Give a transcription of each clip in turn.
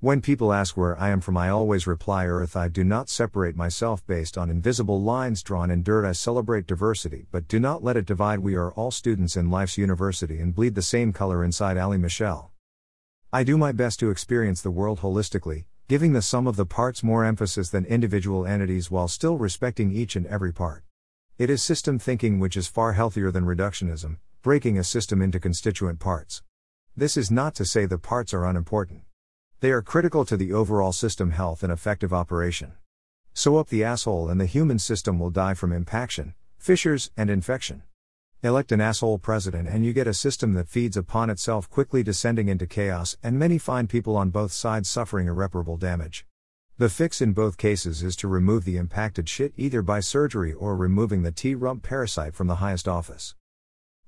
When people ask where I am from, I always reply Earth. I do not separate myself based on invisible lines drawn in dirt. I celebrate diversity, but do not let it divide. We are all students in life's university and bleed the same color inside Ali Michelle. I do my best to experience the world holistically, giving the sum of the parts more emphasis than individual entities while still respecting each and every part. It is system thinking which is far healthier than reductionism, breaking a system into constituent parts. This is not to say the parts are unimportant. They are critical to the overall system health and effective operation. Sew up the asshole and the human system will die from impaction, fissures, and infection. Elect an asshole president and you get a system that feeds upon itself, quickly descending into chaos, and many fine people on both sides suffering irreparable damage. The fix in both cases is to remove the impacted shit either by surgery or removing the T rump parasite from the highest office.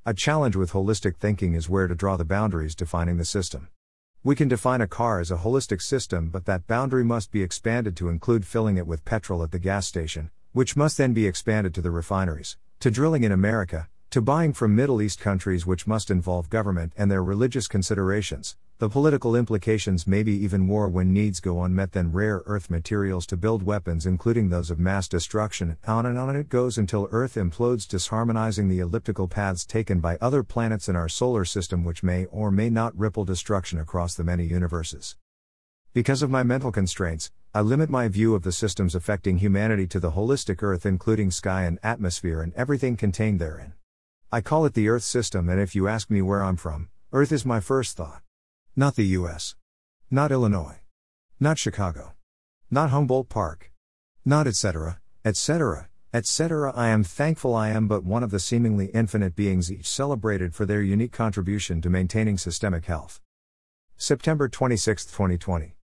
A challenge with holistic thinking is where to draw the boundaries defining the system. We can define a car as a holistic system, but that boundary must be expanded to include filling it with petrol at the gas station, which must then be expanded to the refineries, to drilling in America, to buying from Middle East countries, which must involve government and their religious considerations, the political implications may be even more when needs go unmet than rare earth materials to build weapons, including those of mass destruction. On and on it goes until Earth implodes, disharmonizing the elliptical paths taken by other planets in our solar system, which may or may not ripple destruction across the many universes. Because of my mental constraints, I limit my view of the systems affecting humanity to the holistic Earth, including sky and atmosphere and everything contained therein. I call it the Earth system, and if you ask me where I'm from, Earth is my first thought. Not the US. Not Illinois. Not Chicago. Not Humboldt Park. Not etc., etc., etc. I am thankful I am but one of the seemingly infinite beings each celebrated for their unique contribution to maintaining systemic health. September 26, 2020.